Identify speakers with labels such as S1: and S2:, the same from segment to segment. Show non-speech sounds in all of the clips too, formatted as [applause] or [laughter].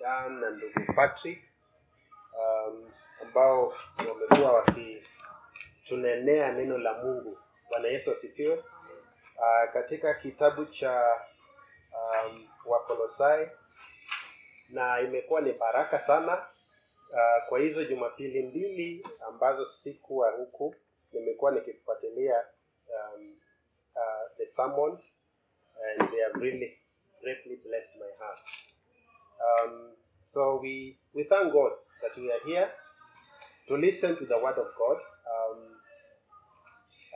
S1: Dan na ndugu Patrick um, ambao wamekuwa wakitunenea neno la Mungu. Bwana Yesu asifiwe. Uh, katika kitabu cha um, Wakolosai na imekuwa ni baraka sana uh, kwa hizo Jumapili mbili ambazo sikuwa huku, nimekuwa nikifuatilia um, uh, the sermons and they have really greatly blessed my heart. Um, so we we thank God that we are here to listen to the word of God. Um,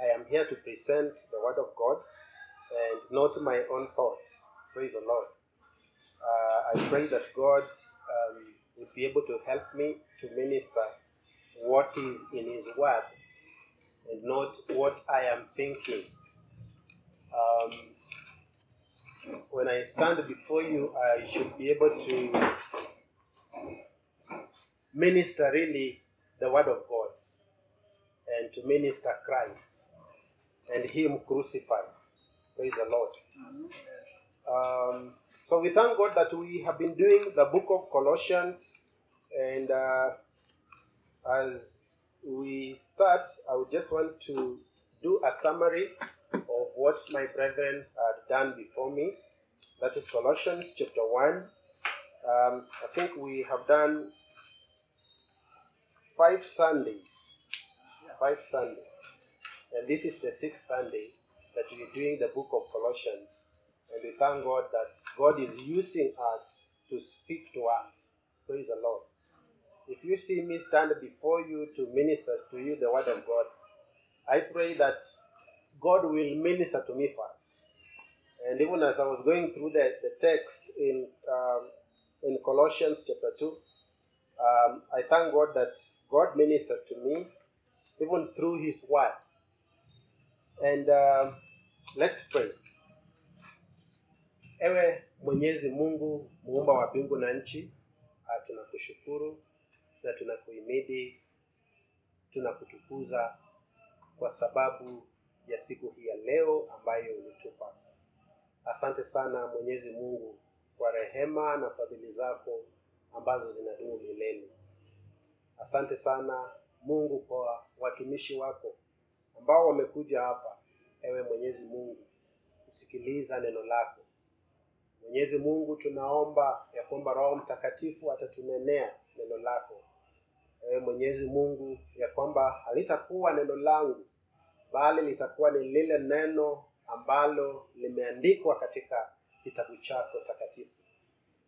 S1: I am here to present the word of God and not my own thoughts. Praise the Lord. Uh, I pray that God um, would be able to help me to minister what is in His Word and not what I am thinking. Um, when I stand before you, I should be able to minister really the Word of God and to minister Christ and Him crucified. Praise the Lord. Um, so we thank God that we have been doing the book of Colossians, and uh, as we start, I would just want to do a summary what my brethren had done before me. That is Colossians chapter 1. Um, I think we have done five Sundays. Five Sundays. And this is the sixth Sunday that we're doing the book of Colossians. And we thank God that God is using us to speak to us. Praise the Lord. If you see me stand before you to minister to you the word of God, I pray that God will minister to me first. And even as I was going through the, the text in um, in Colossians chapter 2, um, I thank God that God ministered to me even through His word. And um, let's pray. Ewe Mwenyezi Mungu muumba wa mbingu na nchi, tunakushukuru na tunakuhimidi, tunakutukuza kwa sababu ya siku hii ya leo ambayo ulitupa. Asante sana Mwenyezi Mungu kwa rehema na fadhili zako ambazo zinadumu milele. Asante sana Mungu kwa watumishi wako ambao wamekuja hapa, ewe Mwenyezi Mungu, kusikiliza neno lako. Mwenyezi Mungu, tunaomba ya kwamba Roho Mtakatifu atatunenea neno lako. Ewe Mwenyezi Mungu, ya kwamba halitakuwa neno langu, bali litakuwa ni lile neno ambalo limeandikwa katika kitabu chako takatifu.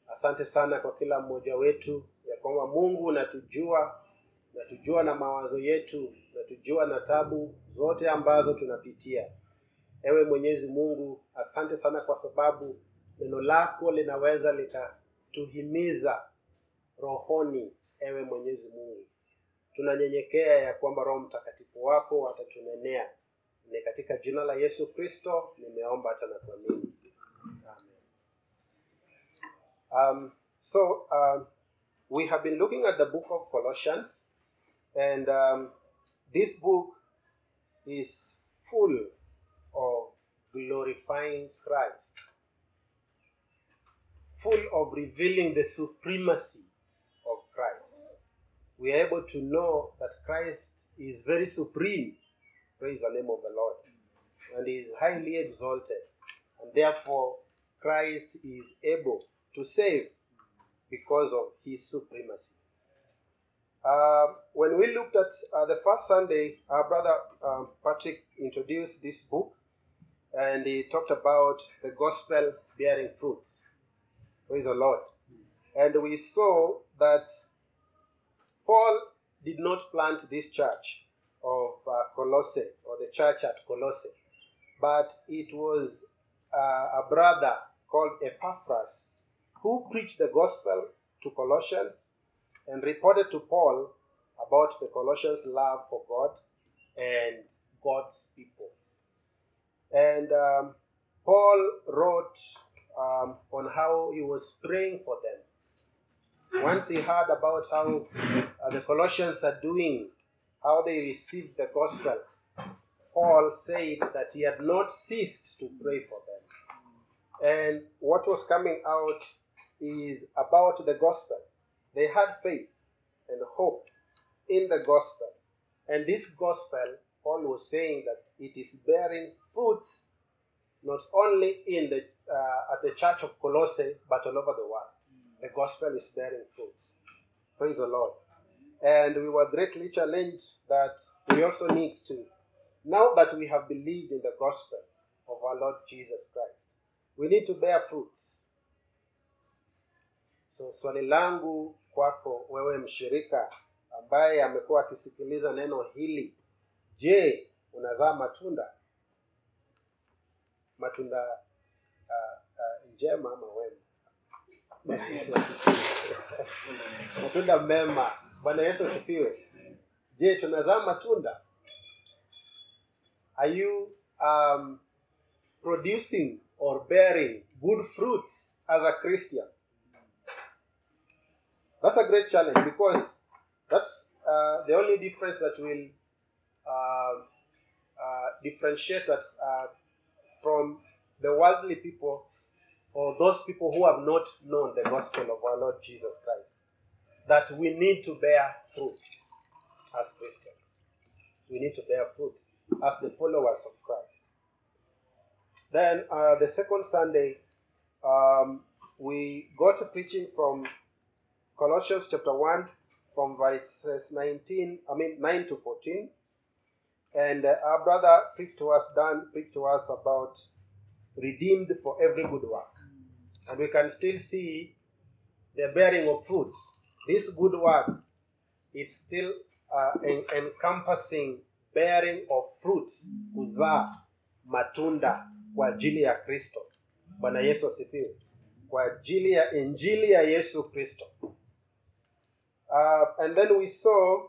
S1: Asante sana kwa kila mmoja wetu, ya kwamba Mungu unatujua, unatujua na mawazo yetu, unatujua na tabu zote ambazo tunapitia. Ewe Mwenyezi Mungu, asante sana kwa sababu neno lako linaweza likatuhimiza rohoni. Ewe Mwenyezi Mungu, tunanyenyekea ya kwamba Roho Mtakatifu wako atatunenea. Ni katika jina la Yesu Kristo nimeomba hata na kuamini, amen. Um, so um, we have been looking at the book of Colossians, and um, this book is full of glorifying Christ, full of revealing the supremacy. We are able to know that Christ is very supreme. Praise the name of the Lord. And he is highly exalted. And therefore, Christ is able to save because of his supremacy. Uh, when we looked at uh, the first Sunday, our brother um, Patrick introduced this book and he talked about the gospel bearing fruits. Praise the Lord. And we saw that Paul did not plant this church of uh, Colossae or the church at Colossae, but it was uh, a brother called Epaphras who preached the gospel to Colossians and reported to Paul about the Colossians' love for God and God's people. And um, Paul wrote um, on how he was praying for them. Once he heard about how uh, the Colossians are doing, how they received the gospel, Paul said that he had not ceased to pray for them. And what was coming out is about the gospel. They had faith and hope in the gospel. And this gospel, Paul was saying that it is bearing fruits not only in the uh, at the church of Colossae, but all over the world. The gospel is bearing fruits. Praise the Lord. And we were greatly challenged that we also need to, now that we have believed in the gospel of our Lord Jesus Christ, we need to bear fruits. So swali langu kwako wewe mshirika ambaye amekuwa akisikiliza neno hili, je, unazaa matunda? Matunda uh, uh, njema ama wema? Bwana Yesu asifiwe. matunda mema. Bwana Yesu asifiwe. Je, tunazaa matunda? Are you um, producing or bearing good fruits as a Christian? That's a great challenge because that's uh, the only difference that will uh, uh, differentiate us uh, from the worldly people or those people who have not known the gospel of our Lord Jesus Christ. That we need to bear fruits as Christians. We need to bear fruits as the followers of Christ. Then uh, the second Sunday, um, we got to preaching from Colossians chapter 1, from verses 19, I mean 9 to 14. And uh, our brother preached to us, Dan preached to us about redeemed for every good work. And we can still see the bearing of fruit. This good work is still uh, en- encompassing bearing of fruits, kuzaa matunda kwa ajili ya Kristo. Bwana Yesu asifiwe. Kwa ajili ya injili ya Yesu Kristo. Uh, and then we saw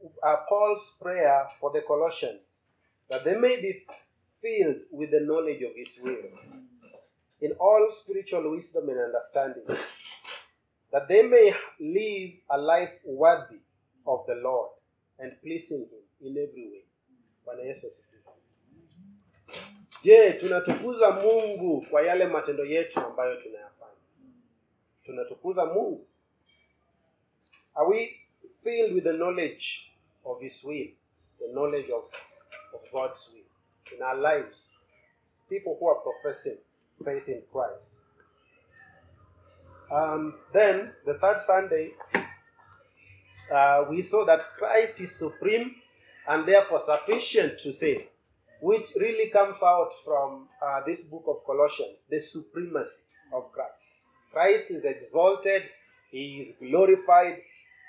S1: uh, Paul's prayer for the Colossians that they may be filled with the knowledge of His will in all spiritual wisdom and understanding, that they may live a life worthy of the Lord and pleasing Him in every way. Je, tunatukuza Mungu kwa yale matendo yetu ambayo tunayafanya? Tunatukuza Mungu? Are we filled with the knowledge of His will, the knowledge of, of God's will in our lives? People who are professing faith in Christ. Um, then, the third Sunday, uh, we saw that Christ is supreme and therefore sufficient to save, which really comes out from uh, this book of Colossians the supremacy of Christ. Christ is exalted, he is glorified,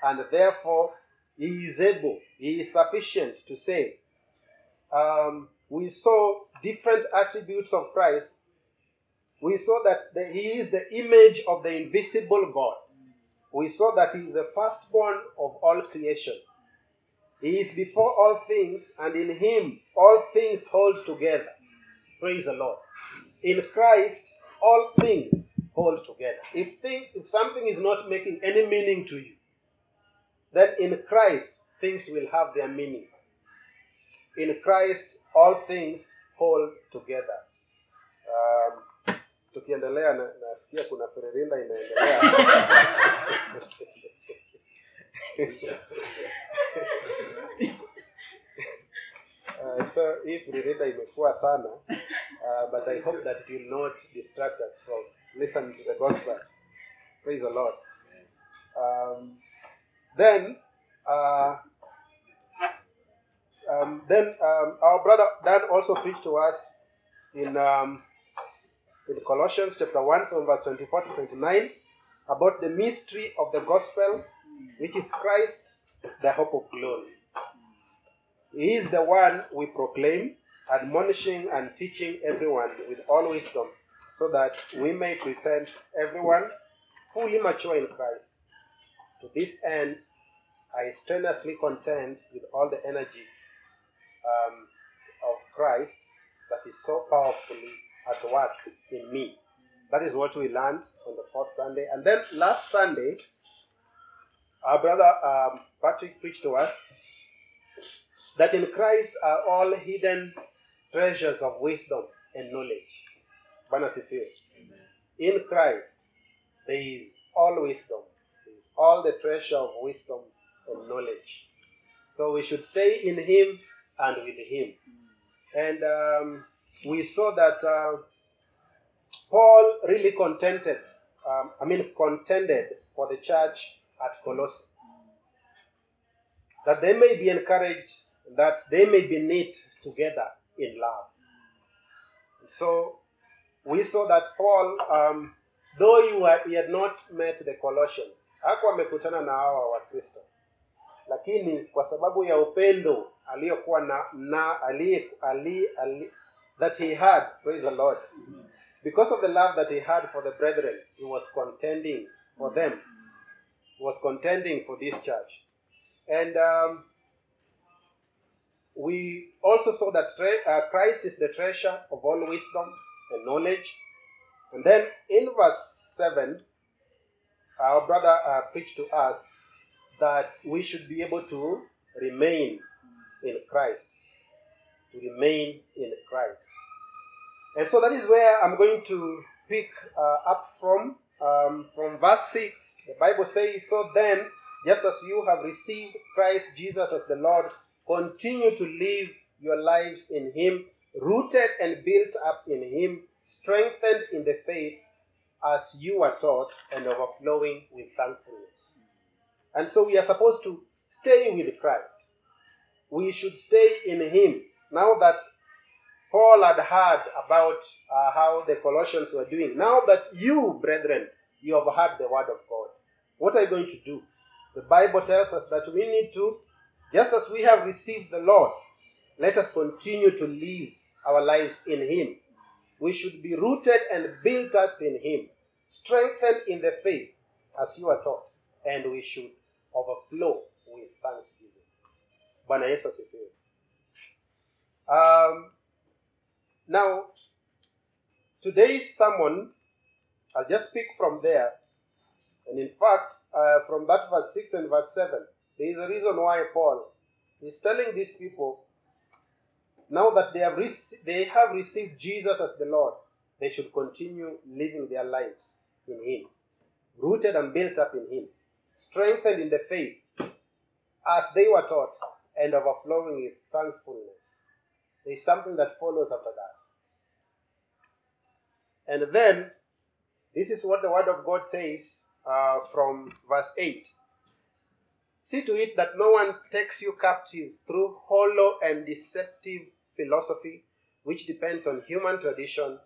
S1: and therefore he is able, he is sufficient to save. Um, we saw different attributes of Christ we saw that the, he is the image of the invisible God. We saw that he is the firstborn of all creation. He is before all things, and in him all things hold together. Praise the Lord. In Christ, all things hold together. If things, if something is not making any meaning to you, then in Christ things will have their meaning. In Christ, all things hold together. Um, tukiendelea na, nasikia kuna firirinda inaendelea. Uh, so hii firirinda imekuwa sana uh, but i hope that it will not distract us from listening to the gospel. Praise the lord. Um, then uh, um, then um, our brother dan also preached to us in um, in Colossians chapter 1 from verse 24 to 29 about the mystery of the gospel, which is Christ, the hope of glory. He is the one we proclaim, admonishing and teaching everyone with all wisdom, so that we may present everyone fully mature in Christ. To this end, I strenuously contend with all the energy um, of Christ that is so powerfully at work in me. That is what we learned on the fourth Sunday. And then last Sunday, our brother um, Patrick preached to us that in Christ are all hidden treasures of wisdom and knowledge. Bwana sifiwe. in Christ there is all wisdom, there is all the treasure of wisdom and knowledge. So we should stay in Him and with Him. And um, we saw that uh, Paul really contented, um, I mean, contended for the church at Colossae. That they may be encouraged, that they may be knit together in love. So we saw that Paul, um, though he, wa- he had not met the Colossians, hakuwa amekutana na hawa Wakristo, lakini kwa sababu ya upendo aliyokuwa na, na ali, ali, ali, that he had, praise the Lord, because of the love that he had for the brethren, he was contending for them. He was contending for this church. And um, we also saw that tre- uh, Christ is the treasure of all wisdom and knowledge. And then in verse 7, our brother uh, preached to us that we should be able to remain in Christ. To remain in Christ. And so that is where I'm going to pick uh, up from. Um, from verse 6, the Bible says, So then, just as you have received Christ Jesus as the Lord, continue to live your lives in Him, rooted and built up in Him, strengthened in the faith as you are taught, and overflowing with thankfulness. And so we are supposed to stay with Christ. We should stay in Him. Now that Paul had heard about uh, how the Colossians were doing. Now that you, brethren, you have heard the word of God, what are you going to do? The Bible tells us that we need to, just as we have received the Lord, let us continue to live our lives in Him. We should be rooted and built up in Him, strengthened in the faith as you are taught, and we should overflow with thanksgiving. Bwana Yesu asifiwe. Um, now, today's sermon, I'll just speak from there. And in fact, uh, from that verse 6 and verse 7, there is a reason why Paul is telling these people now that they have, they have received Jesus as the Lord, they should continue living their lives in Him, rooted and built up in Him, strengthened in the faith as they were taught, and overflowing with thankfulness. There is something that follows after that. And then, this is what the Word of God says uh, from verse 8. See to it that no one takes you captive through hollow and deceptive philosophy, which depends on human tradition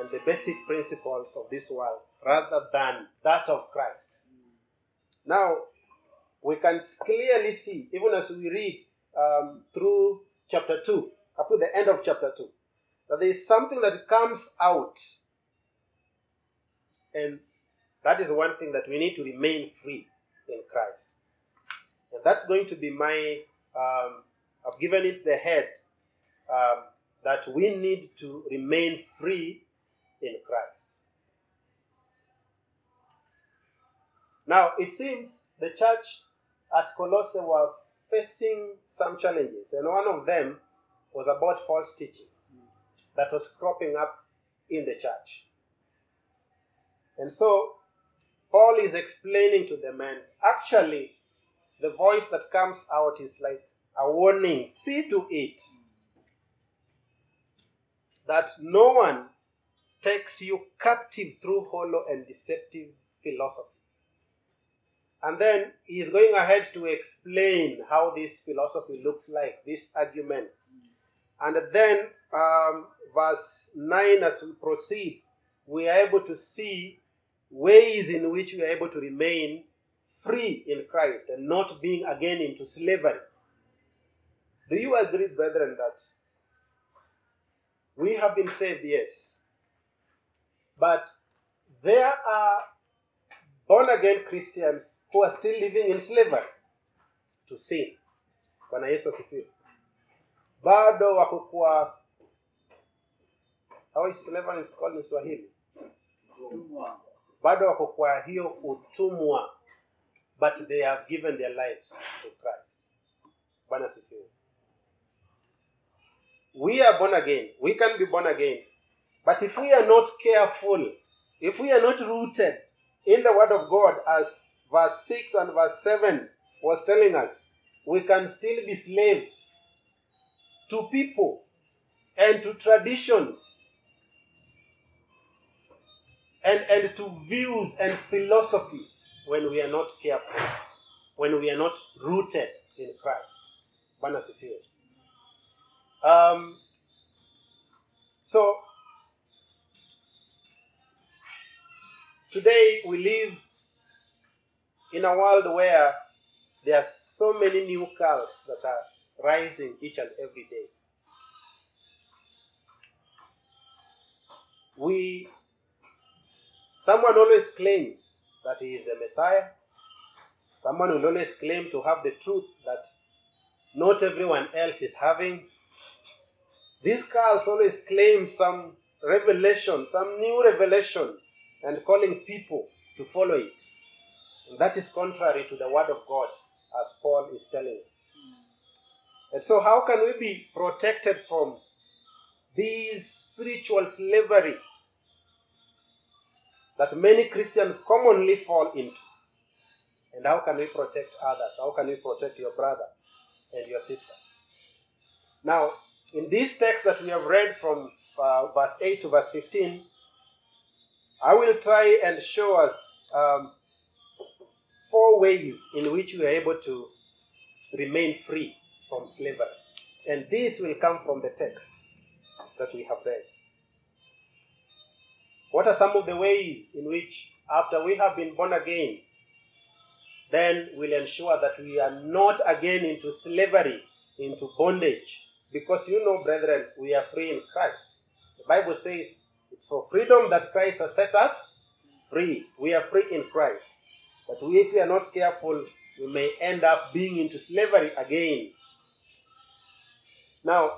S1: and the basic principles of this world, rather than that of Christ. Now, we can clearly see, even as we read um, through chapter 2, up to the end of chapter 2, that there is something that comes out. And that is one thing that we need to remain free in Christ. And that's going to be my, um, I've given it the head um, that we need to remain free in Christ. Now, it seems the church at Colossae were facing some challenges, and one of them was about false teaching that was cropping up in the church. And so, Paul is explaining to the and actually, the voice that comes out is like a warning see to it that no one takes you captive through hollow and deceptive philosophy. And then he is going ahead to explain how this philosophy looks like, this argument. And then, um, verse 9, as we proceed, we are able to see ways in which we are able to remain free in Christ and not being again into slavery. Do you agree, brethren, that we have been saved? Yes. But there are born again Christians who are still living in slavery to sin. Bwana Yesu asifiwe. Bado wako kwa how is slavery is called in Swahili? Bado wako hiyo utumwa but they have given their lives to Christ. Bwana asifiwe. We are born again. We can be born again. But if we are not careful, if we are not rooted in the Word of God, as verse 6 and verse 7 was telling us, we can still be slaves to people and to traditions and, and to views and philosophies when we are not careful, when we are not rooted in Christ. Bwana asifiwe. Um, so, today we live in a world where there are so many new cults that are rising each and every day. We, someone always claim that he is the Messiah. Someone will always claim to have the truth that not everyone else is having. These cults always claim some revelation, some new revelation, and calling people to follow it. And that is contrary to the Word of God, as Paul is telling us. And so, how can we be protected from these spiritual slavery that many Christians commonly fall into? And how can we protect others? How can we protect your brother and your sister? Now, in this text that we have read from uh, verse 8 to verse 15, I will try and show us um, four ways in which we are able to remain free from slavery. And this will come from the text that we have read. What are some of the ways in which, after we have been born again, then we'll ensure that we are not again into slavery, into bondage? Because you know, brethren, we are free in Christ. The Bible says it's for freedom that Christ has set us free. We are free in Christ. But if we are not careful, we may end up being into slavery again. Now,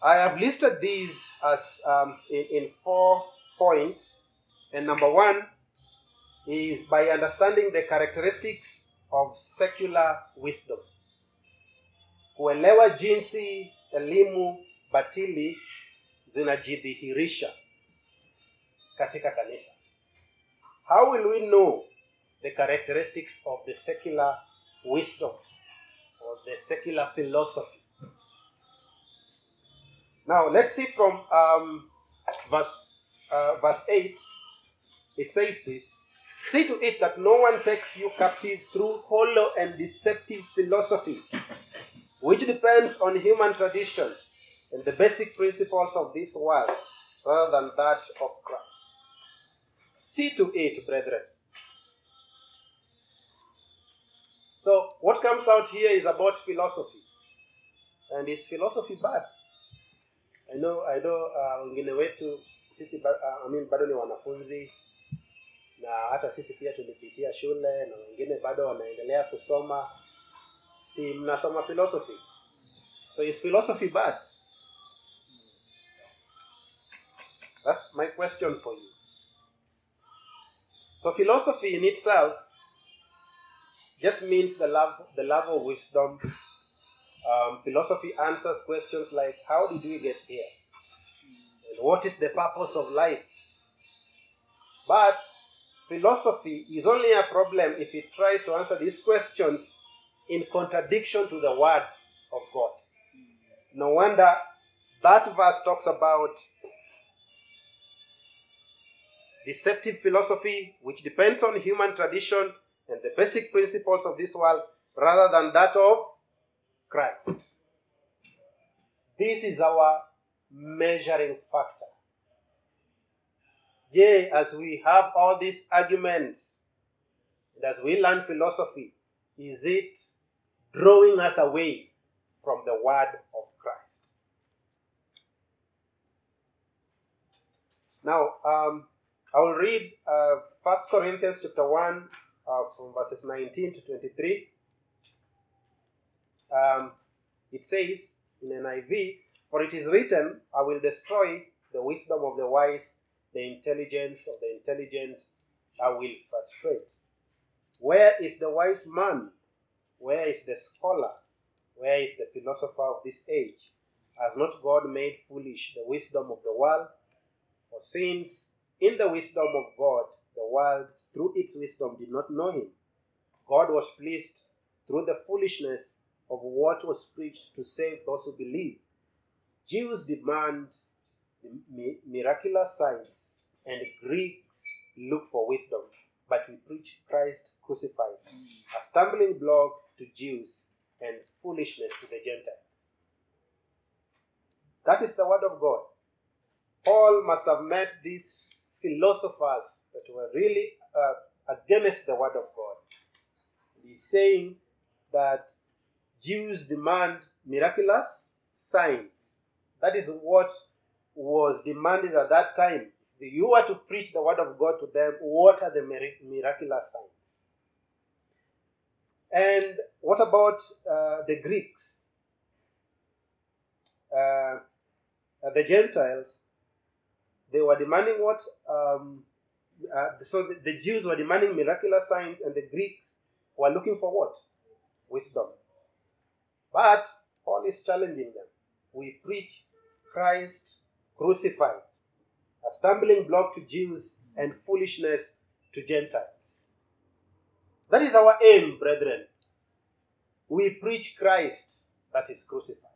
S1: I have listed these as um, in, in four points. And number one is by understanding the characteristics of secular wisdom. Kuelewa jinsi elimu batili zinajidhihirisha katika kanisa. How will we know the characteristics of the secular wisdom or the secular philosophy? Now let's see from um, verse uh, verse eight. It says this: See to it that no one takes you captive through hollow and deceptive philosophy, which depends on human tradition and the basic principles of this world, rather than that of Christ. See to it, brethren. So, what comes out here is about philosophy. And is philosophy bad? I know, I know uh, wengine wetu sisi uh, I mean, bado ni wanafunzi na hata sisi pia tulipitia shule na wengine bado wanaendelea kusoma. Si mnasoma philosophy? So is philosophy bad? That's my question for you. So philosophy in itself just means the love the love of wisdom. Um, philosophy answers questions like how did we get here? And what is the purpose of life? But philosophy is only a problem if it tries to answer these questions in contradiction to the word of God. No wonder that verse talks about deceptive philosophy, which depends on human tradition and the basic principles of this world rather than that of Christ. This is our measuring factor. Yea, as we have all these arguments, and as we learn philosophy, is it drawing us away from the word of Christ? Now, um, I will read uh, 1 Corinthians chapter 1 uh, from verses 19 to 23. Um, it says in NIV, For it is written, I will destroy the wisdom of the wise, the intelligence of the intelligent I will frustrate. Where is the wise man? Where is the scholar? Where is the philosopher of this age? Has not God made foolish the wisdom of the world? For since in the wisdom of God, the world through its wisdom did not know him. God was pleased through the foolishness of what was preached to save those who believe. Jews demand mi- miraculous signs, and Greeks look for wisdom, but we preach Christ crucified, a stumbling block to Jews and foolishness to the Gentiles. That is the word of God. Paul must have met these philosophers that were really uh, against the word of God. He's saying that Jews demand miraculous signs. That is what was demanded at that time. If you were to preach the word of God to them, what are the miraculous signs? And what about uh, the Greeks? Uh, uh, the Gentiles, they were demanding what? Um, uh, so the, the Jews were demanding miraculous signs, and the Greeks were looking for what? Wisdom. But Paul is challenging them. We preach Christ crucified, a stumbling block to Jews and foolishness to Gentiles. That is our aim, brethren. We preach Christ that is crucified.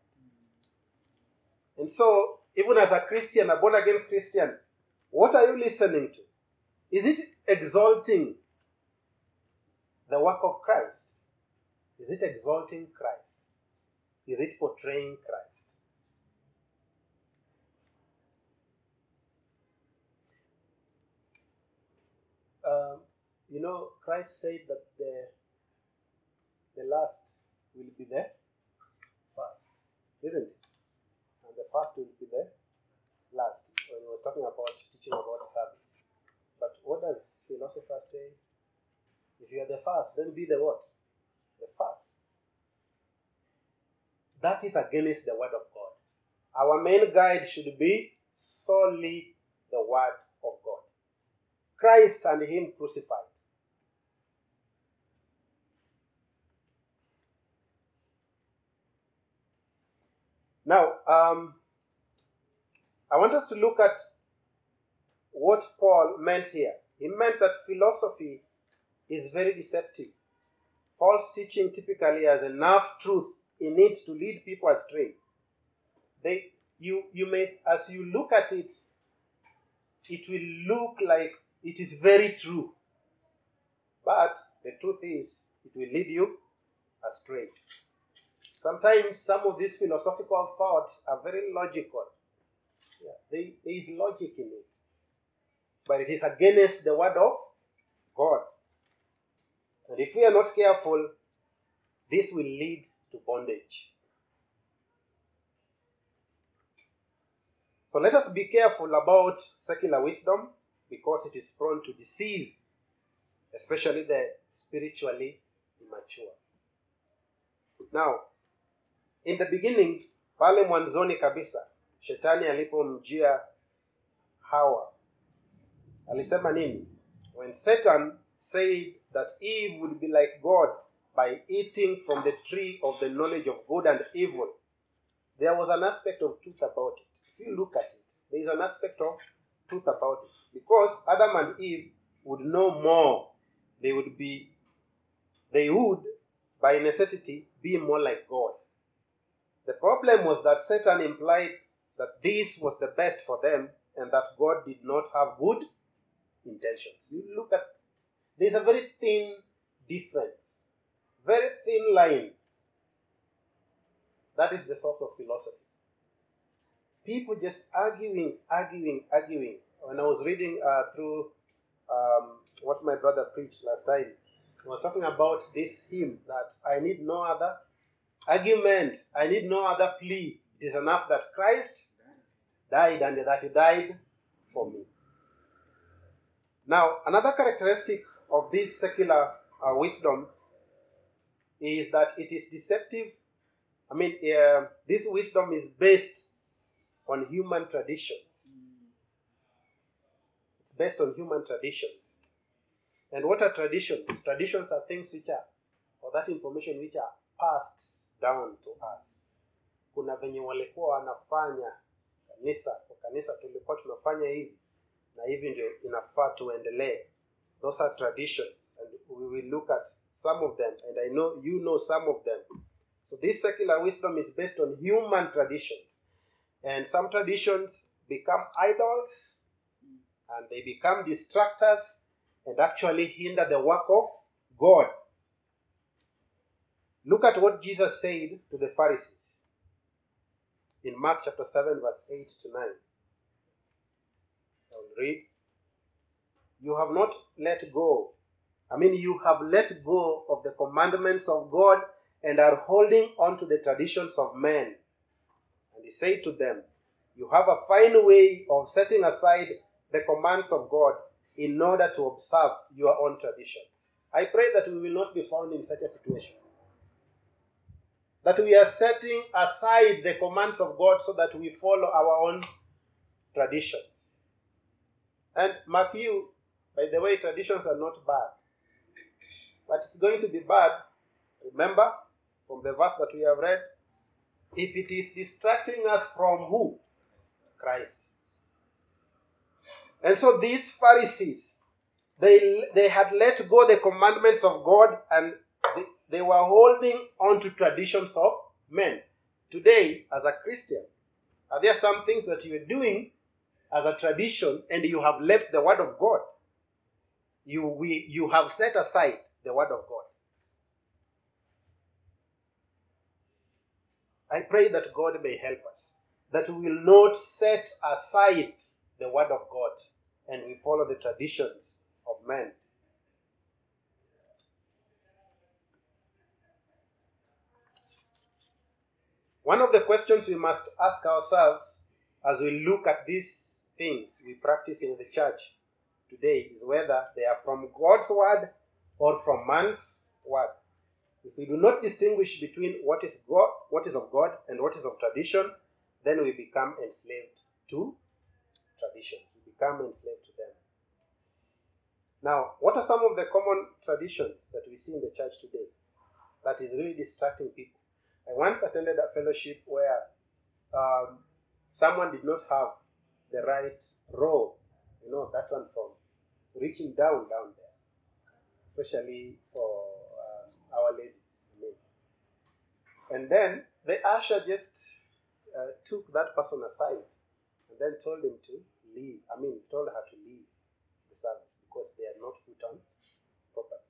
S1: And so, even as a Christian, a born again Christian, what are you listening to? Is it exalting the work of Christ? Is it exalting Christ? Is it portraying Christ? Um, you know, Christ said that the the last will be the first, isn't it? And the first will be the last. When he was talking about teaching about service. But what does philosopher say? If you are the first, then be the what? The first. That is against the word of God. Our main guide should be solely the word of God. Christ and Him crucified. Now, um, I want us to look at what Paul meant here. He meant that philosophy is very deceptive. False teaching typically has enough truth in it to lead people astray. They, you, you may, as you look at it, it will look like it is very true. But the truth is, it will lead you astray. Sometimes some of these philosophical thoughts are very logical. Yeah, there is logic in it. But it is against the word of God. And if we are not careful, this will lead to bondage. So let us be careful about secular wisdom because it is prone to deceive, especially the spiritually immature. Now, in the beginning, pale mwanzoni kabisa, shetani alipomjia Hawa alisema nini? When Satan said that Eve would be like God by eating from the tree of the knowledge of good and evil, there was an aspect of truth about it. If you look at it, there is an aspect of truth about it. Because Adam and Eve would know more. They would be, they would, by necessity, be more like God. The problem was that Satan implied that this was the best for them and that God did not have good intentions. You look at, there's a very thin difference, very thin line. That is the source of philosophy. People just arguing, arguing, arguing. When I was reading uh, through um, what my brother preached last time, he was talking about this hymn that I need no other argument, I need no other plea. It is enough that Christ died and that he died for me. Now, another characteristic of this secular uh, wisdom is that it is deceptive. I mean, uh, this wisdom is based on human traditions. It's based on human traditions. And what are traditions? Traditions are things which are, or that information which are passed down to us. Kuna venye walikuwa wanafanya kanisa, kwa kanisa tulikuwa tunafanya hivi. na hivi ndio inafaa tuendelee those are traditions and we will look at some of them and i know you know some of them so this secular wisdom is based on human traditions and some traditions become idols and they become distractors and actually hinder the work of god look at what jesus said to the pharisees in mark chapter 7 verse 8 to 9 I will read. You have not let go. I mean, you have let go of the commandments of God and are holding on to the traditions of men. And he said to them, You have a fine way of setting aside the commands of God in order to observe your own traditions. I pray that we will not be found in such a situation. That we are setting aside the commands of God so that we follow our own traditions. And you, by the way, traditions are not bad. But it's going to be bad, remember, from the verse that we have read, if it is distracting us from who? Christ. And so these Pharisees, they, they had let go the commandments of God and they, they were holding on to traditions of men. Today, as a Christian, are there some things that you are doing as a tradition and you have left the word of God. You, we, you have set aside the word of God. I pray that God may help us, that we will not set aside the word of God and we follow the traditions of men. One of the questions we must ask ourselves as we look at these things we practice in the church today is whether they are from God's word or from man's word. If we do not distinguish between what is God, what is of God and what is of tradition, then we become enslaved to traditions. We become enslaved to them. Now, what are some of the common traditions that we see in the church today that is really distracting people? I once attended a fellowship where um, someone did not have the right robe, you know, that one from reaching down down there, especially for um, our ladies. And then the usher just uh, took that person aside and then told him to leave. I mean, told her to leave the service because they are not put on properly.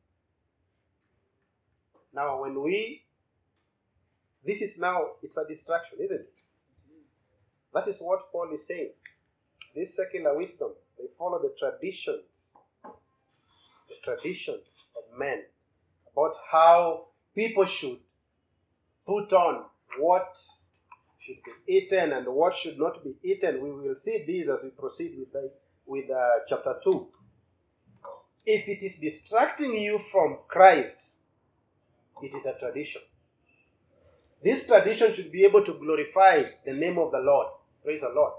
S1: Now, when we, this is now, it's a distraction, isn't it? That is what Paul is saying. This secular wisdom, they follow the traditions, the traditions of men about how people should put on what should be eaten and what should not be eaten. We will see these as we proceed with the, with uh, chapter two. If it is distracting you from Christ, it is a tradition. This tradition should be able to glorify the name of the Lord. Praise the Lord.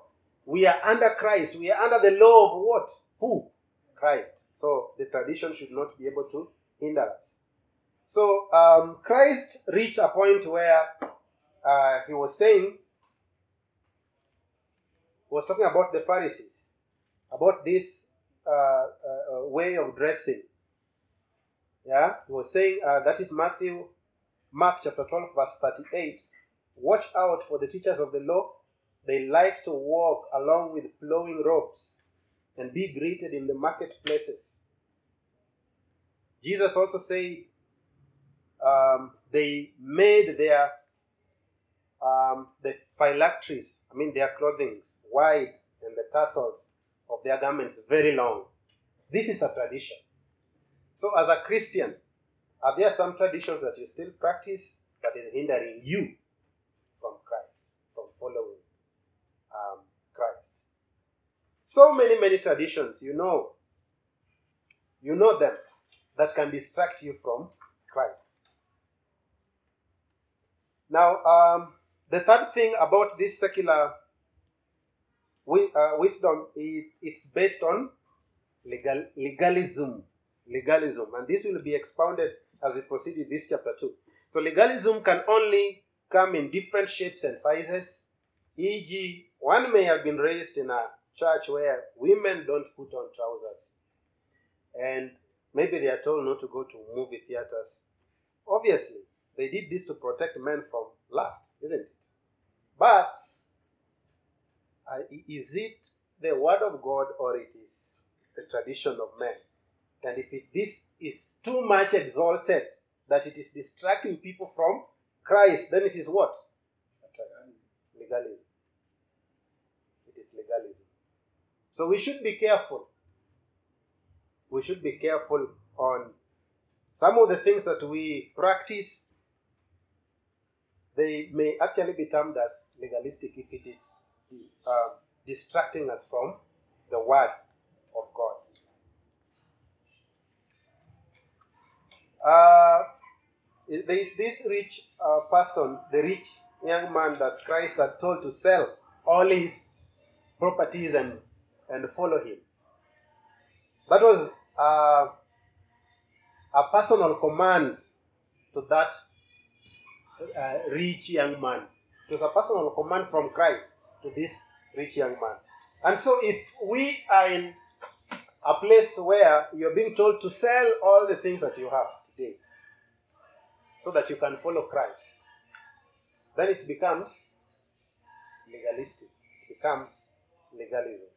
S1: We are under Christ. We are under the law of what? Who? Christ. So the tradition should not be able to hinder us. So um, Christ reached a point where uh, he was saying, was talking about the Pharisees, about this uh, uh, uh way of dressing. Yeah, he was saying uh, that is Matthew, Mark chapter 12, verse 38. Watch out for the teachers of the law. They like to walk along with flowing robes and be greeted in the marketplaces. Jesus also said um, they made their um, the phylacteries, I mean their clothing, wide and the tassels of their garments very long. This is a tradition. So, as a Christian, are there some traditions that you still practice that is hindering you from Christ, from following um, Christ? So many, many traditions, you know, you know them that can distract you from Christ. Now, um, the third thing about this secular wi- uh, wisdom is it's based on legal, legalism. Legalism, and this will be expounded as we proceed with this chapter 2. So, legalism can only come in different shapes and sizes. E.g., one may have been raised in a church where women don't put on trousers and maybe they are told not to go to movie theaters. Obviously, they did this to protect men from lust, isn't it? But uh, is it the word of God or it is the tradition of men? And if it, this is too much exalted that it is distracting people from Christ, then it is what? Legalism. It is legalism. So we should be careful. We should be careful on some of the things that we practice. They may actually be termed as legalistic if it is uh, distracting us from the Word of God. Uh, there is this rich uh, person, the rich young man that Christ had told to sell all his properties and, and follow him. That was a personal command to that uh, rich young man. It was a personal command from Christ to this rich young man. And so, if we are in a place where you're being told to sell all the things that you have today so that you can follow Christ, then it becomes legalistic. It becomes legalism.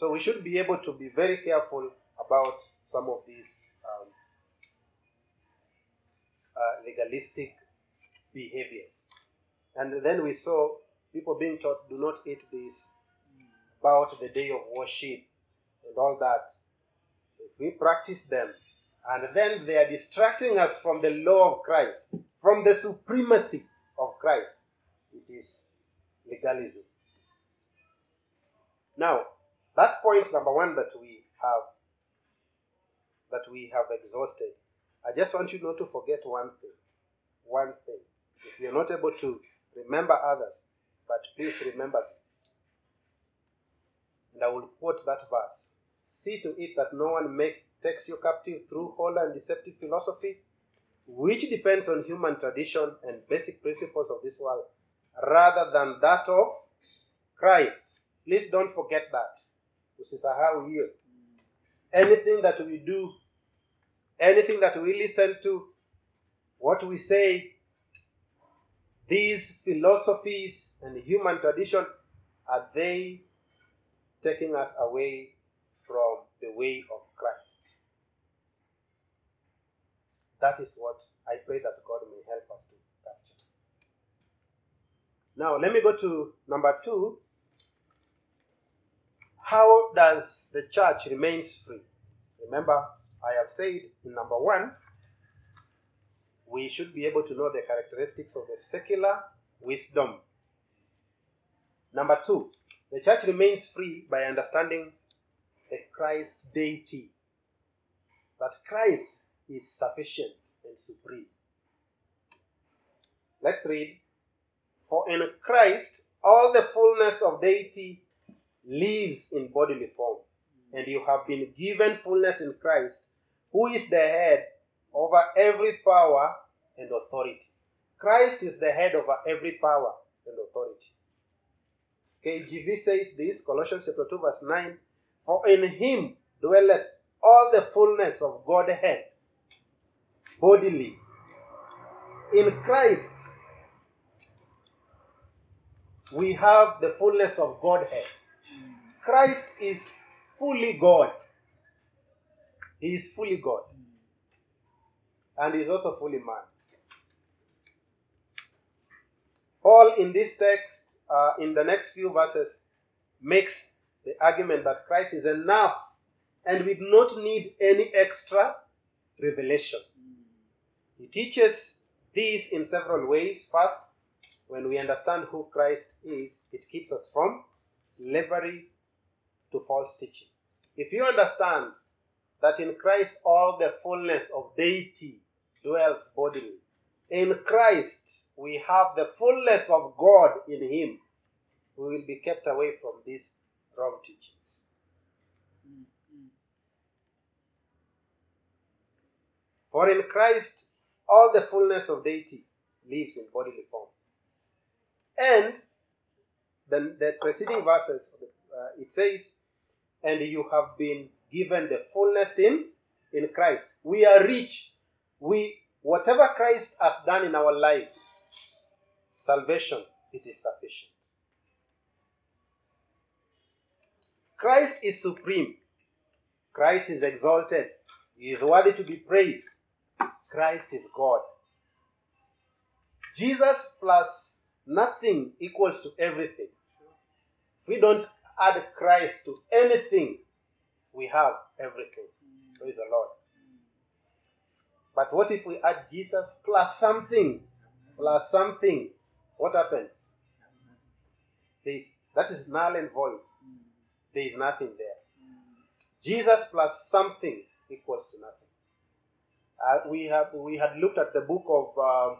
S1: So we should be able to be very careful about some of these um, uh, legalistic behaviors. And then we saw people being taught, do not eat this, about the day of worship and all that. If we practice them, and then they are distracting us from the law of Christ, from the supremacy of Christ, it is legalism. Now, that point number one that we have that we have exhausted, I just want you not to forget one thing. One thing. If you're not able to remember others, but please remember this. And I will quote that verse. See to it that no one make, takes you captive through hollow and deceptive philosophy, which depends on human tradition and basic principles of this world, rather than that of Christ. Please don't forget that. Usisahau hiyo. Anything that we do, anything that we listen to, what we say, these philosophies and human tradition, are they taking us away from the way of Christ? That is what I pray that God may help us to capture. Now, let me go to number two. How does the church remains free? Remember, I have said in number one, we should be able to know the characteristics of the secular wisdom. Number two, the church remains free by understanding the Christ deity. That Christ is sufficient and supreme. Let's read. For in Christ all the fullness of deity lives in bodily form, and you have been given fullness in Christ, who is the head over every power and authority. Christ is the head over every power and authority. KJV says this, Colossians chapter 2, verse 9 For in him dwelleth all the fullness of Godhead bodily. In Christ, we have the fullness of Godhead. Christ is fully God. He is fully God. And he is also fully man. Paul, in this text, uh, in the next few verses, makes the argument that Christ is enough and we do not need any extra revelation. He teaches this in several ways. First, when we understand who Christ is, it keeps us from slavery to false teaching. If you understand that in Christ all the fullness of deity dwells bodily, in Christ we have the fullness of God in Him, we will be kept away from these wrong teachings. For in Christ all the fullness of deity lives in bodily form. And then the preceding verses, uh, it says, and you have been given the fullness in in Christ. We are rich. We whatever Christ has done in our lives, salvation, it is sufficient. Christ is supreme. Christ is exalted. He is worthy to be praised. Christ is God. Jesus plus nothing equals to everything. If we don't add Christ to anything, we have everything. Praise the Lord. But what if we add Jesus plus something? Plus something. What happens? There is, that is null and void. There is nothing there. Jesus plus something equals to nothing. Uh, we have we had looked at the book of uh,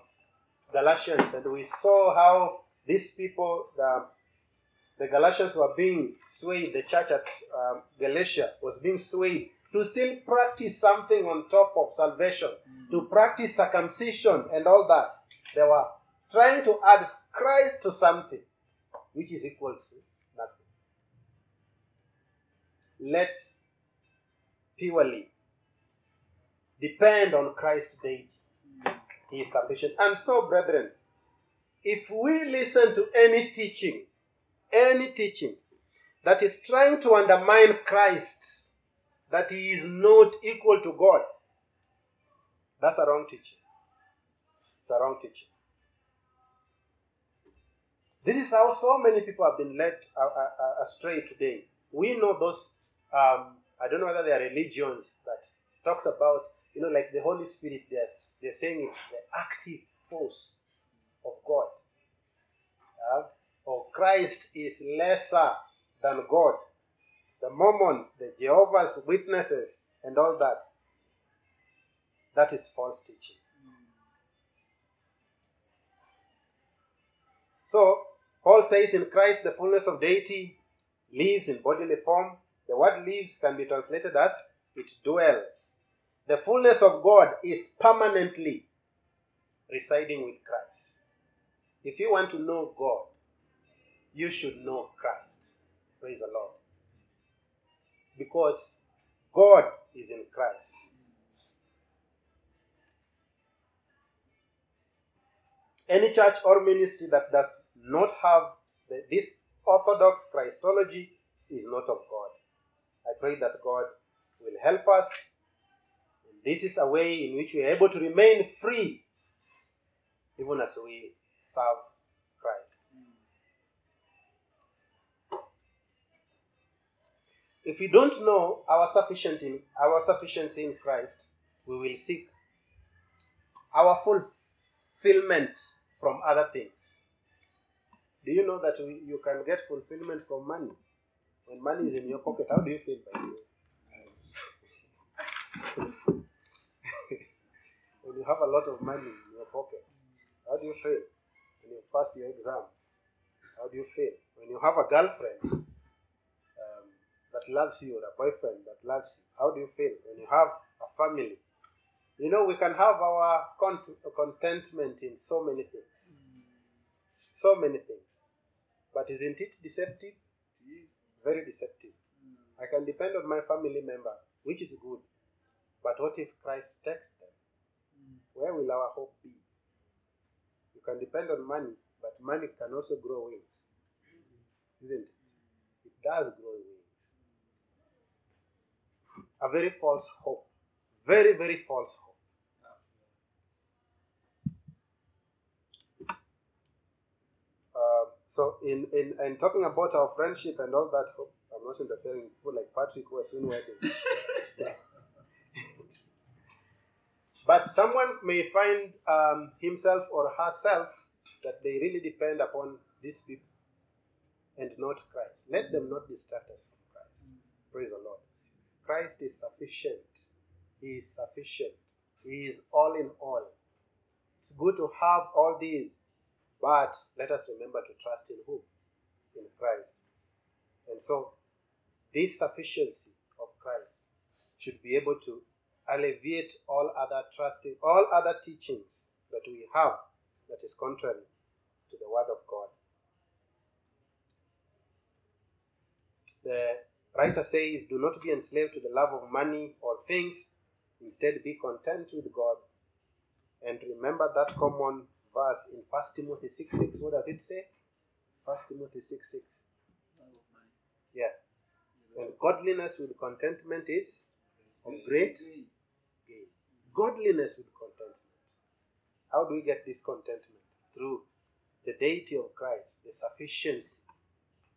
S1: Galatians and we saw how these people, the, the Galatians were being swayed, the church at um, Galatia was being swayed to still practice something on top of salvation, to practice circumcision and all that. They were trying to add Christ to something which is equal to nothing. Let's purely depend on Christ's deity. He is sufficient. And so, brethren, if we listen to any teaching, any teaching that is trying to undermine Christ, that he is not equal to God, that's a wrong teaching. It's a wrong teaching. This is how so many people have been led astray today. We know those, um, I don't know whether they are religions that talks about, you know, like the Holy Spirit, they're, they're saying it's the active force of God. Uh, or Christ is lesser than God. The Mormons, the Jehovah's Witnesses, and all that. That is false teaching. So, Paul says in Christ the fullness of deity lives in bodily form. The word lives can be translated as it dwells. The fullness of God is permanently residing with Christ. If you want to know God, you should know Christ. Praise the Lord. Because God is in Christ. Any church or ministry that does not have the, this orthodox Christology is not of God. I pray that God will help us. This is a way in which we are able to remain free even as we serve If we don't know our sufficient in our sufficiency in Christ, we will seek our fulfillment from other things. Do you know that we, you can get fulfillment from money? When money is in your pocket, how do you feel by [laughs] when you have a lot of money in your pocket, how do you feel? When you pass your exams, how do you feel? When you have a girlfriend that loves you or a boyfriend that loves you, how do you feel? When you have a family, you know, we can have our cont- contentment in so many things. So many things. But isn't it deceptive? Very deceptive. I can depend on my family member, which is good. But what if Christ takes them? Where will our hope be? You can depend on money, but money can also grow wings. Isn't it? It does grow wings. A very false hope. Very, very false hope. Uh, so in, in in talking about our friendship and all that, hope, I'm not interfering with people like Patrick who are soon wedding. [laughs] [laughs] but someone may find um, himself or herself that they really depend upon these people and not Christ. Let them not distract us from Christ. Praise the Lord. Christ is sufficient. He is sufficient. He is all in all. It's good to have all these, but let us remember to trust in who? In Christ. And so, this sufficiency of Christ should be able to alleviate all other trusting, all other teachings that we have that is contrary to the Word of God. the writer says, Do not be enslaved to the love of money or things, instead, be content with God. And remember that common verse in 1 Timothy 6 6. What does it say? 1 Timothy 6 6. Yeah. And godliness with contentment is of great gain. Godliness with contentment. How do we get this contentment? Through the deity of Christ, the sufficiency.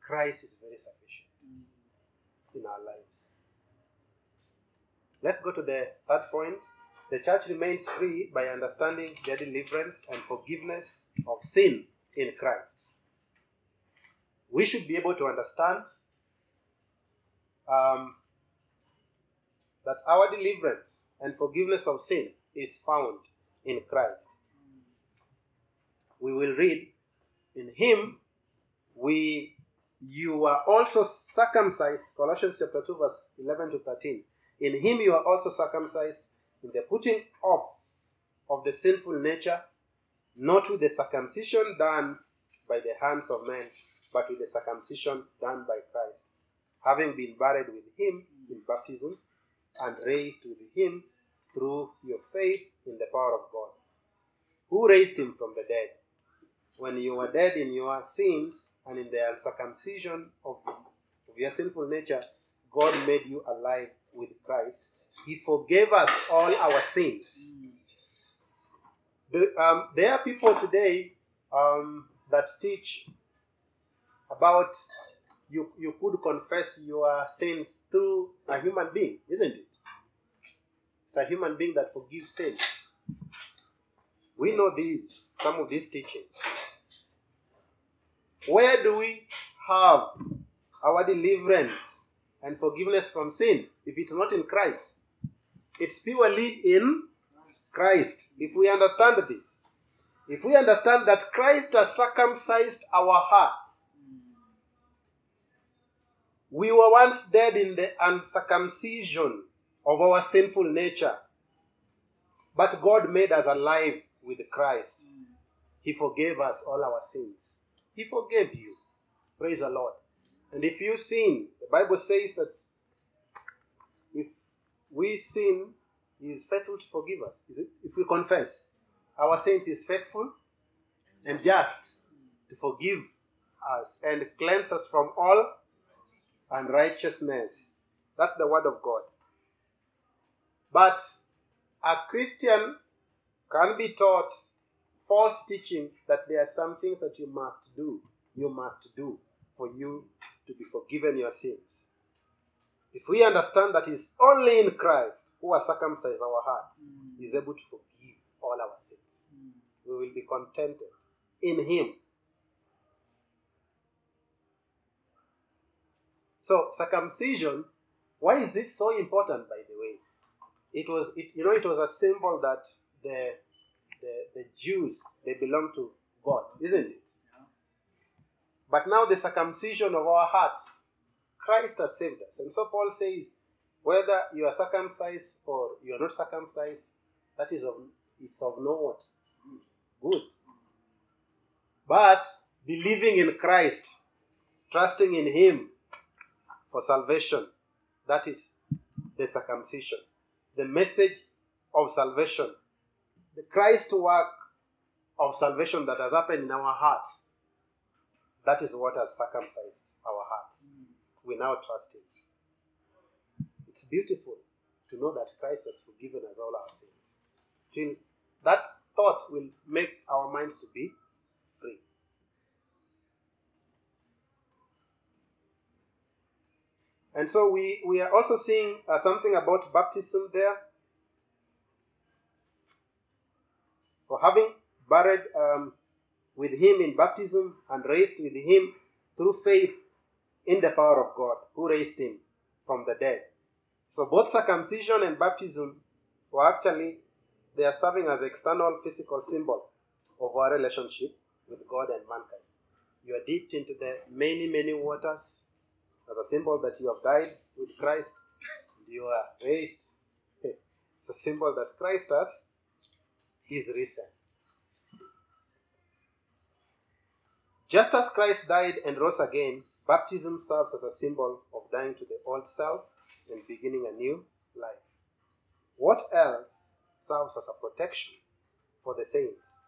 S1: Christ is very sufficient in our lives. Let's go to the third point. The church remains free by understanding their deliverance and forgiveness of sin in Christ. We should be able to understand um, that our deliverance and forgiveness of sin is found in Christ. We will read, In Him we you are also circumcised, Colossians chapter 2, verse 11 to 13. In Him you are also circumcised in the putting off of the sinful nature, not with the circumcision done by the hands of men, but with the circumcision done by Christ, having been buried with Him in baptism and raised with Him through your faith in the power of God, who raised Him from the dead. When you were dead in your sins and in the uncircumcision of, of your sinful nature, God made you alive with Christ. He forgave us all our sins. The, um, there are people today um, that teach about you, you could confess your sins through a human being, isn't it? It's a human being that forgives sins. We know these, some of these teachings. Where do we have our deliverance and forgiveness from sin if it's not in Christ? It's purely in Christ. If we understand this, if we understand that Christ has circumcised our hearts, we were once dead in the uncircumcision of our sinful nature, but God made us alive with Christ. He forgave us all our sins. He forgave you. Praise the Lord. And if you sin, the Bible says that if we sin, He is faithful to forgive us. Is it? If we confess our sins, He is faithful and just to forgive us and cleanse us from all unrighteousness. That's the word of God. But a Christian can be taught false teaching that there are some things that you must do, you must do for you to be forgiven your sins. If we understand that it's only in Christ who has circumcised our hearts, mm. is able to forgive all our sins. Mm. We will be contented in Him. So circumcision, why is this so important? By the way, it was it, you know it was a symbol that the the, the Jews they belong to God, isn't it? But now the circumcision of our hearts, Christ has saved us. And so Paul says, whether you are circumcised or you are not circumcised, that is of it's of no what? Good. But believing in Christ, trusting in Him for salvation, that is the circumcision. The message of salvation. The Christ work of salvation that has happened in our hearts that is what has circumcised our hearts. Mm. We now trust Him. It's beautiful to know that Christ has forgiven us all our sins. Till that thought will make our minds to be free. And so we, we are also seeing uh, something about baptism there. For having buried um, with him in baptism and raised with him through faith in the power of God who raised him from the dead. So both circumcision and baptism were actually they are serving as external physical symbol of our relationship with God and mankind. You are dipped into the many, many waters as a symbol that you have died with Christ and you are raised. [laughs] It's a symbol that Christ has is risen. Just as Christ died and rose again, Baptism serves as a symbol of dying to the old self and beginning a new life. What else serves as a protection for the saints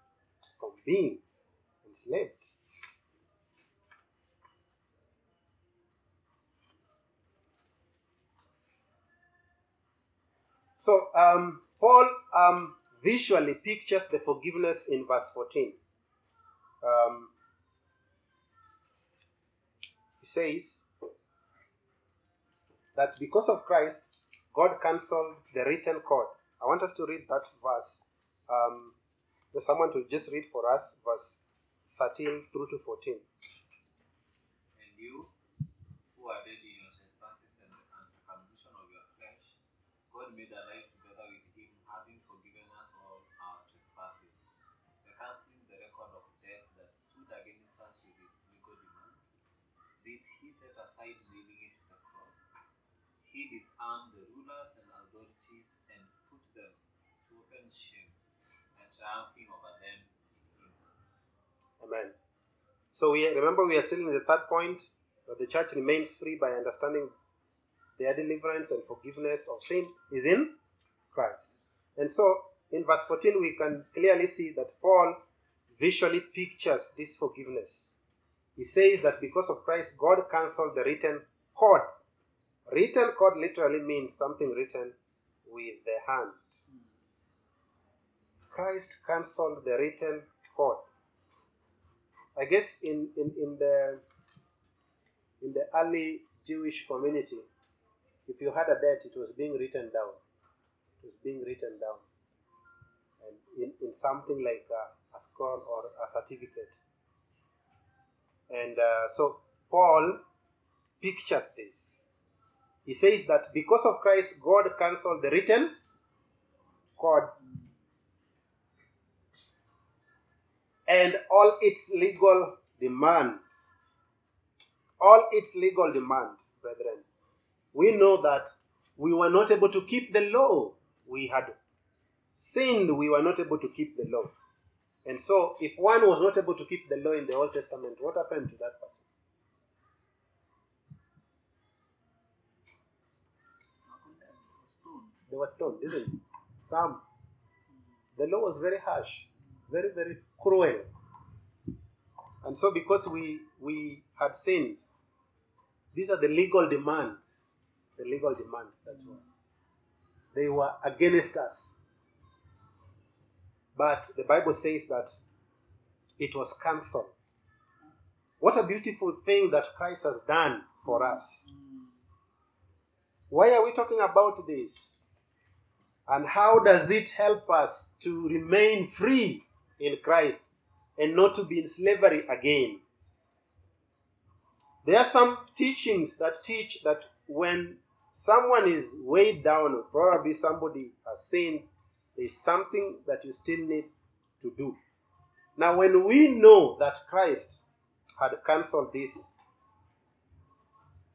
S1: from being enslaved? So, um, Paul um, visually pictures the forgiveness in verse 14. Um, he says that because of Christ, God cancelled the written code. I want us to read that verse. Um, someone to just read for us, verse 13 through to 14.
S2: And you, who are dead in your trespasses and the uncircumcision of your flesh, God made alive together with him, having forgiven us This he set aside, nailing it to the cross. He disarmed the rulers and authorities and put them to open shame, and triumphing over them.
S1: Amen. So we remember we are still in the third point that the church remains free by understanding their deliverance and forgiveness of sin is in Christ. And so in verse 14 we can clearly see that Paul visually pictures this forgiveness. He says that because of Christ, God cancelled the written code. Written code literally means something written with the hand. Christ cancelled the written code. I guess in, in, in the in the early Jewish community, if you had a debt, it was being written down. It was being written down. And in, in something like a, a scroll or a certificate. And uh, so Paul pictures this. He says that because of Christ, God cancelled the written code and all its legal demand. All its legal demand, brethren. We know that we were not able to keep the law. We had sinned, we were not able to keep the law. And so, if one was not able to keep the law in the Old Testament, what happened to that person? They were stoned, isn't it? Some. The law was very harsh, very, very cruel. And so, because we we had sinned, these are the legal demands. The legal demands that were. They were against us. But the Bible says that it was cancelled. What a beautiful thing that Christ has done for us. Why are we talking about this? And how does it help us to remain free in Christ and not to be in slavery again? There are some teachings that teach that when someone is weighed down, probably somebody has sinned, there's something that you still need to do. Now, when we know that Christ had cancelled this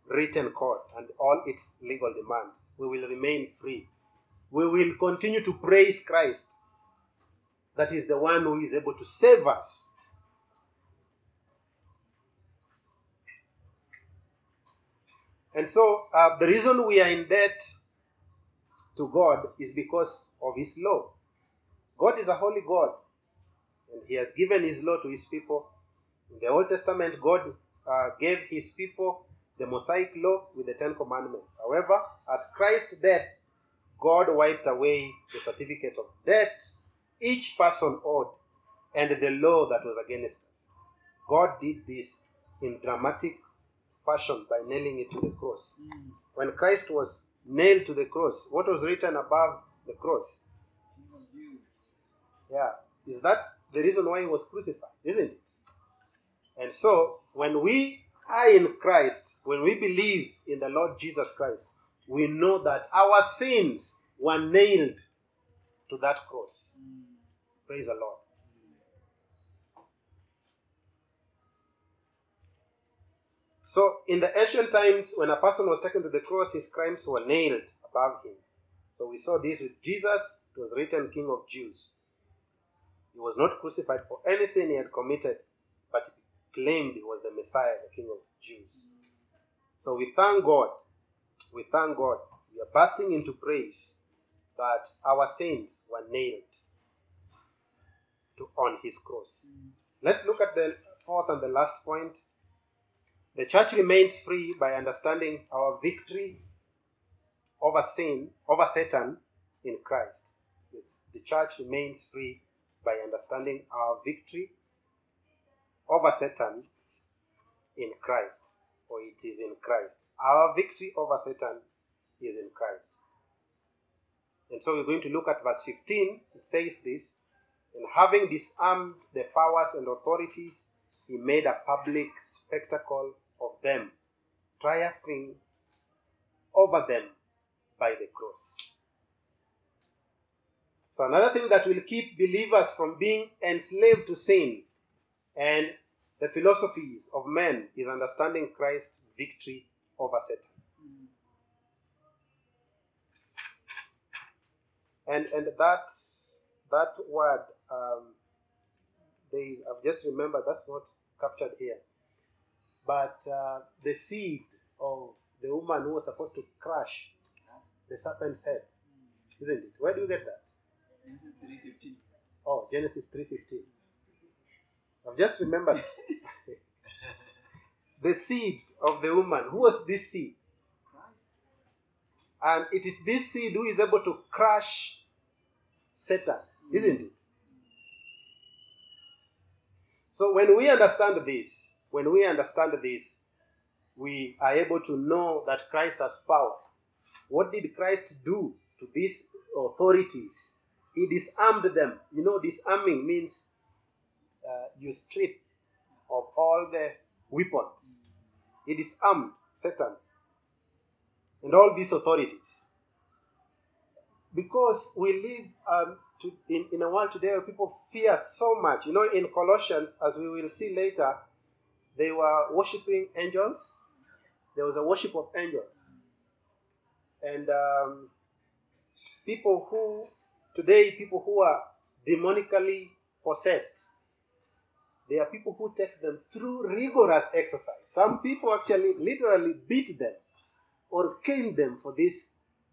S1: written code and all its legal demand, we will remain free. We will continue to praise Christ. That is the one who is able to save us. And so, uh, the reason we are in debt to God is because of His law. God is a holy God, and He has given His law to His people. In the Old Testament, God uh, gave His people the Mosaic law with the Ten Commandments. However, at Christ's death, God wiped away the certificate of debt each person owed and the law that was against us. God did this in dramatic fashion by nailing it to the cross. When Christ was nailed to the cross, what was written above the cross? Yeah. Is that the reason why he was crucified? Isn't it? And so, when we are in Christ, when we believe in the Lord Jesus Christ, we know that our sins were nailed to that cross. Praise the Lord. So, in the ancient times, when a person was taken to the cross, his crimes were nailed above him. So, we saw this with Jesus. It was written King of Jews. He was not crucified for any sin he had committed, but he claimed he was the Messiah, the King of Jews. So we thank God. We thank God. We are bursting into praise that our sins were nailed to, on his cross. Let's look at the fourth and the last point. The church remains free by understanding our victory over sin, over Satan in Christ. It's, the church remains free by understanding our victory over Satan in Christ, or it is in Christ. Our victory over Satan is in Christ. And so we're going to look at verse 15. It says this And having disarmed the powers and authorities, he made a public spectacle of them, triumphing over them by the cross. So, another thing that will keep believers from being enslaved to sin and the philosophies of men is understanding Christ's victory over Satan. And and that that word um, there is, I've just remembered that's not captured here. But uh, the seed of the woman who was supposed to crush the serpent's head, isn't it? Where do you get that?
S3: Genesis three fifteen.
S1: Oh, Genesis 3.15. I've just remembered. [laughs] the seed of the woman. Who was this seed? And it is this seed who is able to crush Satan, isn't it? So when we understand this, when we understand this, we are able to know that Christ has power. What did Christ do to these authorities? He disarmed them. You know, disarming means uh, you strip of all the weapons. He disarmed Satan and all these authorities. Because we live um, to, in, in a world today where people fear so much. You know, in Colossians, as we will see later, they were worshipping angels. There was a worship of angels. And um, people who, today, people who are demonically possessed, they are people who take them through rigorous exercise. Some people actually literally beat them or cane them for this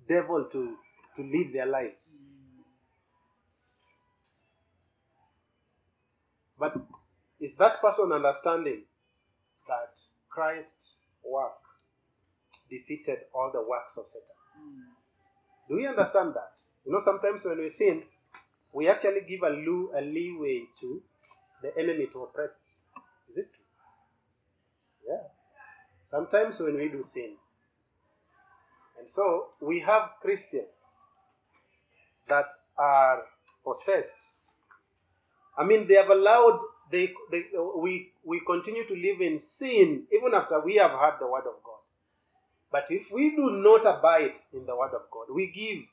S1: devil to, to live their lives. But is that person understanding that Christ's work defeated all the works of Satan? Do we understand that? You know, sometimes when we sin, we actually give a, loo, a leeway to the enemy to oppress us. Is it true? Yeah. Sometimes when we do sin. And so we have Christians that are possessed. I mean, they have allowed, they, they, we, we continue to live in sin even after we have heard the word of God. But if we do not abide in the word of God, we give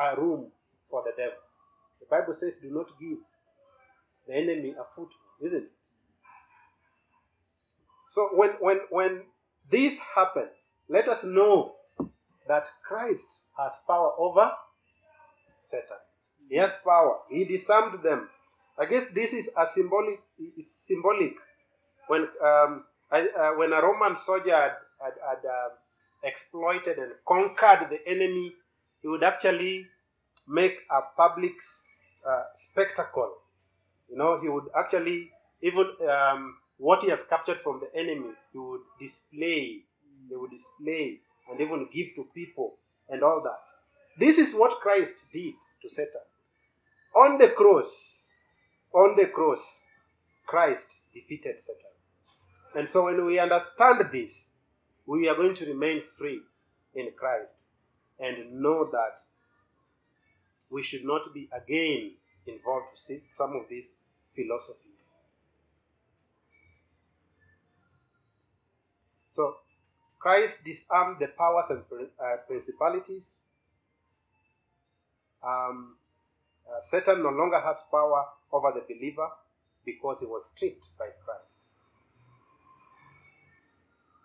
S1: a room for the devil. The Bible says, do not give the enemy a foothold, isn't it? So when when when this happens, let us know that Christ has power over Satan. He has power. He disarmed them. I guess this is a symbolic. It's symbolic. When um, I, uh, when a Roman soldier had, had, had uh, exploited and conquered the enemy, he would actually make a public uh, spectacle. You know, he would actually even um, what he has captured from the enemy, he would display. They would display and even give to people and all that. This is what Christ did to Satan. On the cross, on the cross, Christ defeated Satan. And so when we understand this, we are going to remain free in Christ and know that we should not be again involved with some of these philosophies. So, Christ disarmed the powers and uh, principalities. Um, uh, Satan no longer has power over the believer because he was stripped by Christ.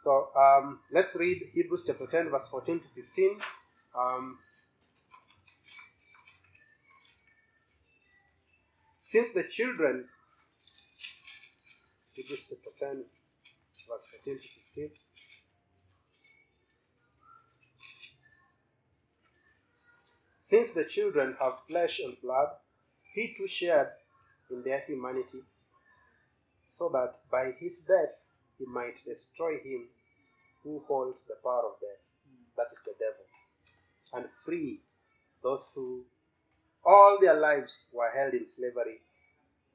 S1: So um, let's read Hebrews chapter 10, verse 14 to 15. Um, since the children Hebrews chapter 10, verse 14 to 15. Since the children have flesh and blood, he too shared in their humanity, so that by his death he might destroy him who holds the power of death, that is the devil, and free those who all their lives were held in slavery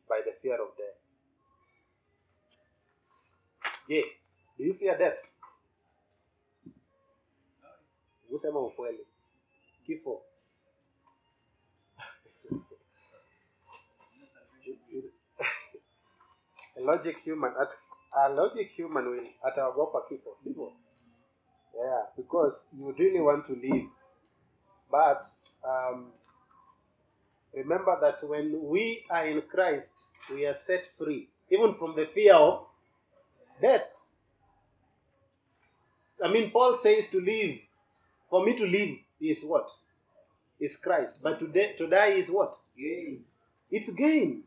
S1: by the fear of death. Je, do you fear death? Kusema ukweli. Kifo. a logic human at a logic human will at ataogopa kifo, sivyo? Yeah, because you really want to live. But um, remember that when we are in Christ, we are set free, even from the fear of death. I mean, Paul says to live. For me to live is what? Is Christ. But to, de- to die is what?
S3: Gain.
S1: It's gain.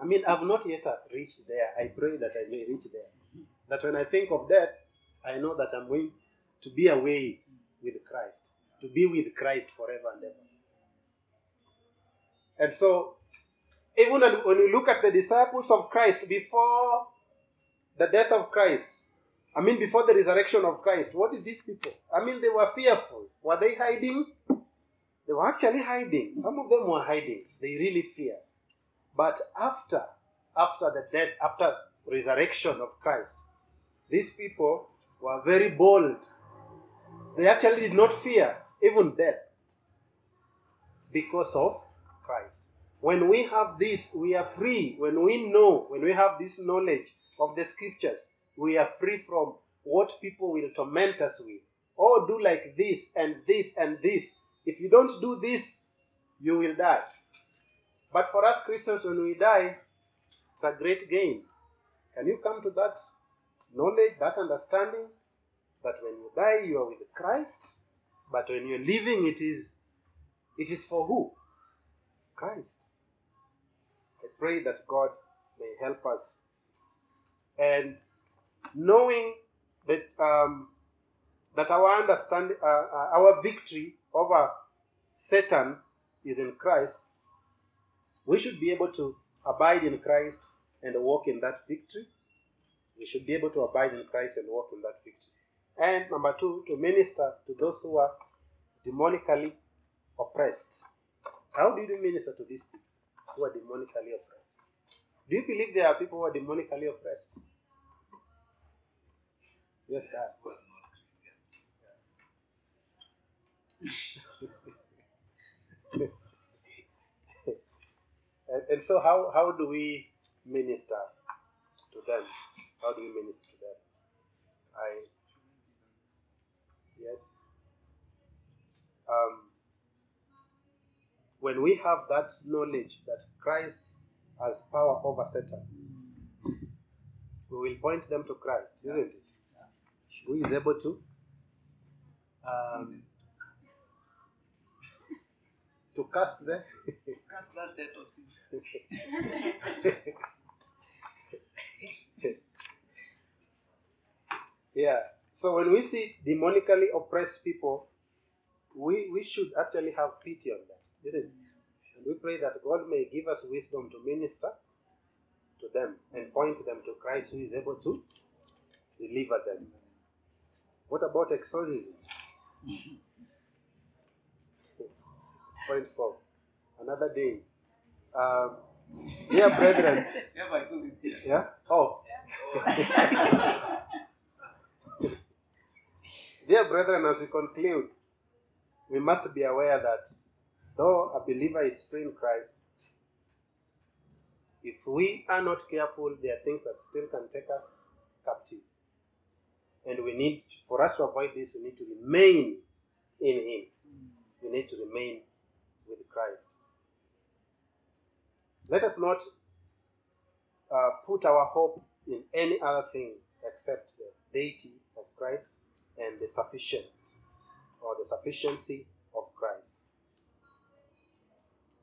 S1: I mean, I've not yet reached there. I pray that I may reach there. That when I think of death, I know that I'm going to be away with Christ, to be with Christ forever and ever. And so, even when you look at the disciples of Christ before the death of Christ, I mean, before the resurrection of Christ, what did these people? I mean, they were fearful. Were they hiding? They were actually hiding. Some of them were hiding. They really feared. But after, after the death, after resurrection of Christ, these people were very bold. They actually did not fear even death because of Christ. When we have this, we are free. When we know, when we have this knowledge of the scriptures, we are free from what people will torment us with. Oh, do like this and this and this. If you don't do this, you will die. But for us Christians, when we die, it's a great gain. Can you come to that knowledge, that understanding that when you die, you are with Christ, but when you're living, it is it is for who? Christ. I pray that God may help us. And knowing that um, that our understand uh, uh, our victory over Satan is in Christ, we should be able to abide in Christ and walk in that victory. We should be able to abide in Christ and walk in that victory. And number two, to minister to those who are demonically oppressed. How do you minister to these people who are demonically oppressed? Do you believe there are people who are demonically oppressed? Yes,
S2: Yes,
S1: Dad.
S2: but not Christians. [laughs]
S1: And, and so, how, how do we minister to them? How do we minister to them? I yes. Um, when we have that knowledge that Christ has power over Satan, we will point them to Christ, isn't it? Who is able to um, to cast the
S3: Cast that debt of sin. [laughs]
S1: yeah. So when we see demonically oppressed people, we, we should actually have pity on them, isn't it? And we pray that God may give us wisdom to minister to them and point them to Christ who is able to deliver them. What about exorcism? [laughs] Point four. Another day. Um, dear brethren, [laughs]
S3: Yeah, was
S1: yeah? Oh. [laughs] Dear brethren, as we conclude, we must be aware that though a believer is free in Christ, if we are not careful, there are things that still can take us captive. And we need, for us to avoid this, we need to remain in Him. We need to remain with Christ. Let us not uh, put our hope in any other thing except the deity of Christ and the sufficient or the sufficiency of Christ.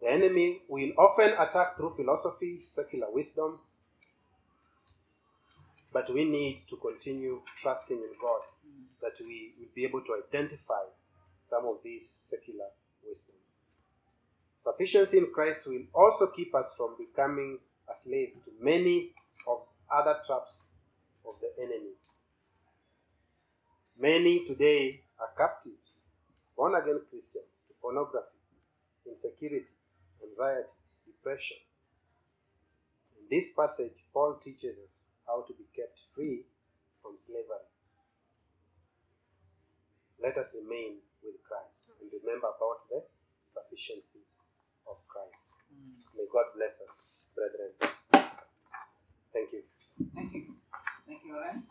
S1: The enemy will often attack through philosophy, secular wisdom, But we need to continue trusting in God that we will be able to identify some of these secular. Sufficiency in Christ will also keep us from becoming a slave to many of other traps of the enemy. Many today are captives, born again Christians, to pornography, insecurity, anxiety, depression. In this passage, Paul teaches us how to be kept free from slavery. Let us remain with Christ and remember about the sufficiency of Christ. May God bless us, brethren. Thank you.
S3: Thank you. Thank you, Alan,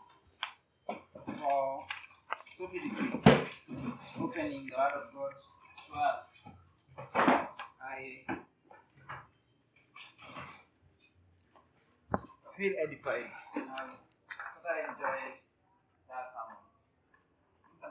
S3: for so beautifully opening the Word of God to us. I feel edified. Um, I enjoyed